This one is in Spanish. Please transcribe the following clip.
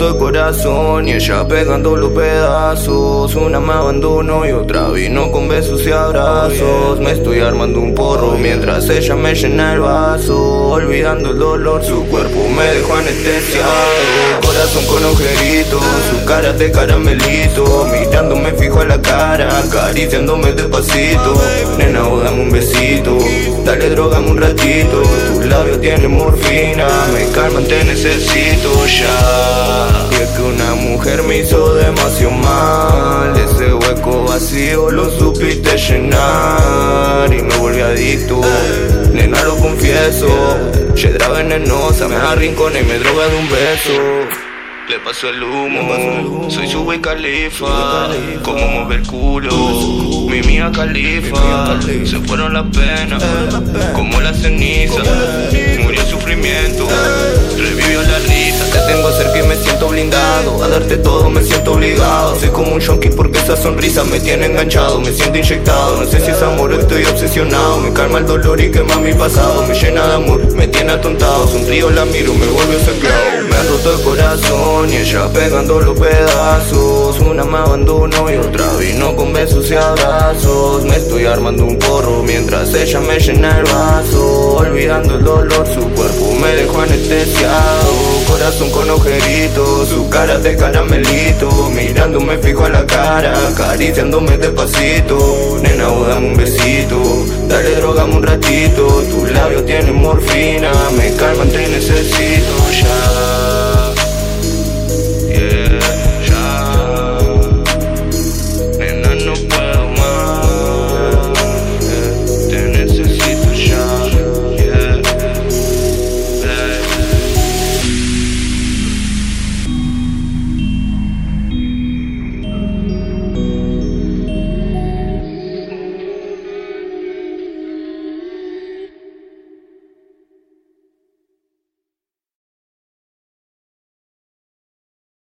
Roto el corazón y ella pegando los pedazos. Una me abandonó y otra vino con besos y abrazos. Me estoy armando un porro mientras ella me llena el vaso. Olvidando el dolor, su cuerpo me dejó anestesiado. Corazón con agujeritos, su cara de caramelito. Mirándome fijo a la cara, acariciándome despacito. Nena, vos dame un besito. Dale, drogame un ratito. Tus labios tienen morfina, me calman, te necesito ya. Y es que una mujer me hizo demasiado mal. Ese hueco vacío lo supiste llenar. Y me volví adicto. Nena lo confieso. Yedra venenosa me arrincona y me droga de un beso. Le paso el humo, soy su güey califa Como mover el culo, mi mía califa. Se fueron las penas, como la ceniza. Murió el sufrimiento, A darte todo me siento obligado. Soy como un junkie porque esa sonrisa me tiene enganchado. Me siento inyectado, no sé si es amor estoy obsesionado. Me calma el dolor y quema mi pasado. Me llena de amor, me tiene atontado. Sonrío, la miro, me vuelve esclavo Me ha roto el corazón y ella pegando los pedazos. Una me abandonó y otra vino con besos y abrazos. Me estoy armando un porro mientras ella me llena el vaso. Olvidando el dolor, su cuerpo me dejó anestesiado Corazón con agujeritos, su cara de caramelito. Mirándome fijo a la cara, acariciándome despacito. Nena, vos dame un besito, dale drogame un ratito. Tus labios tienen morfina, me calman, te necesito ya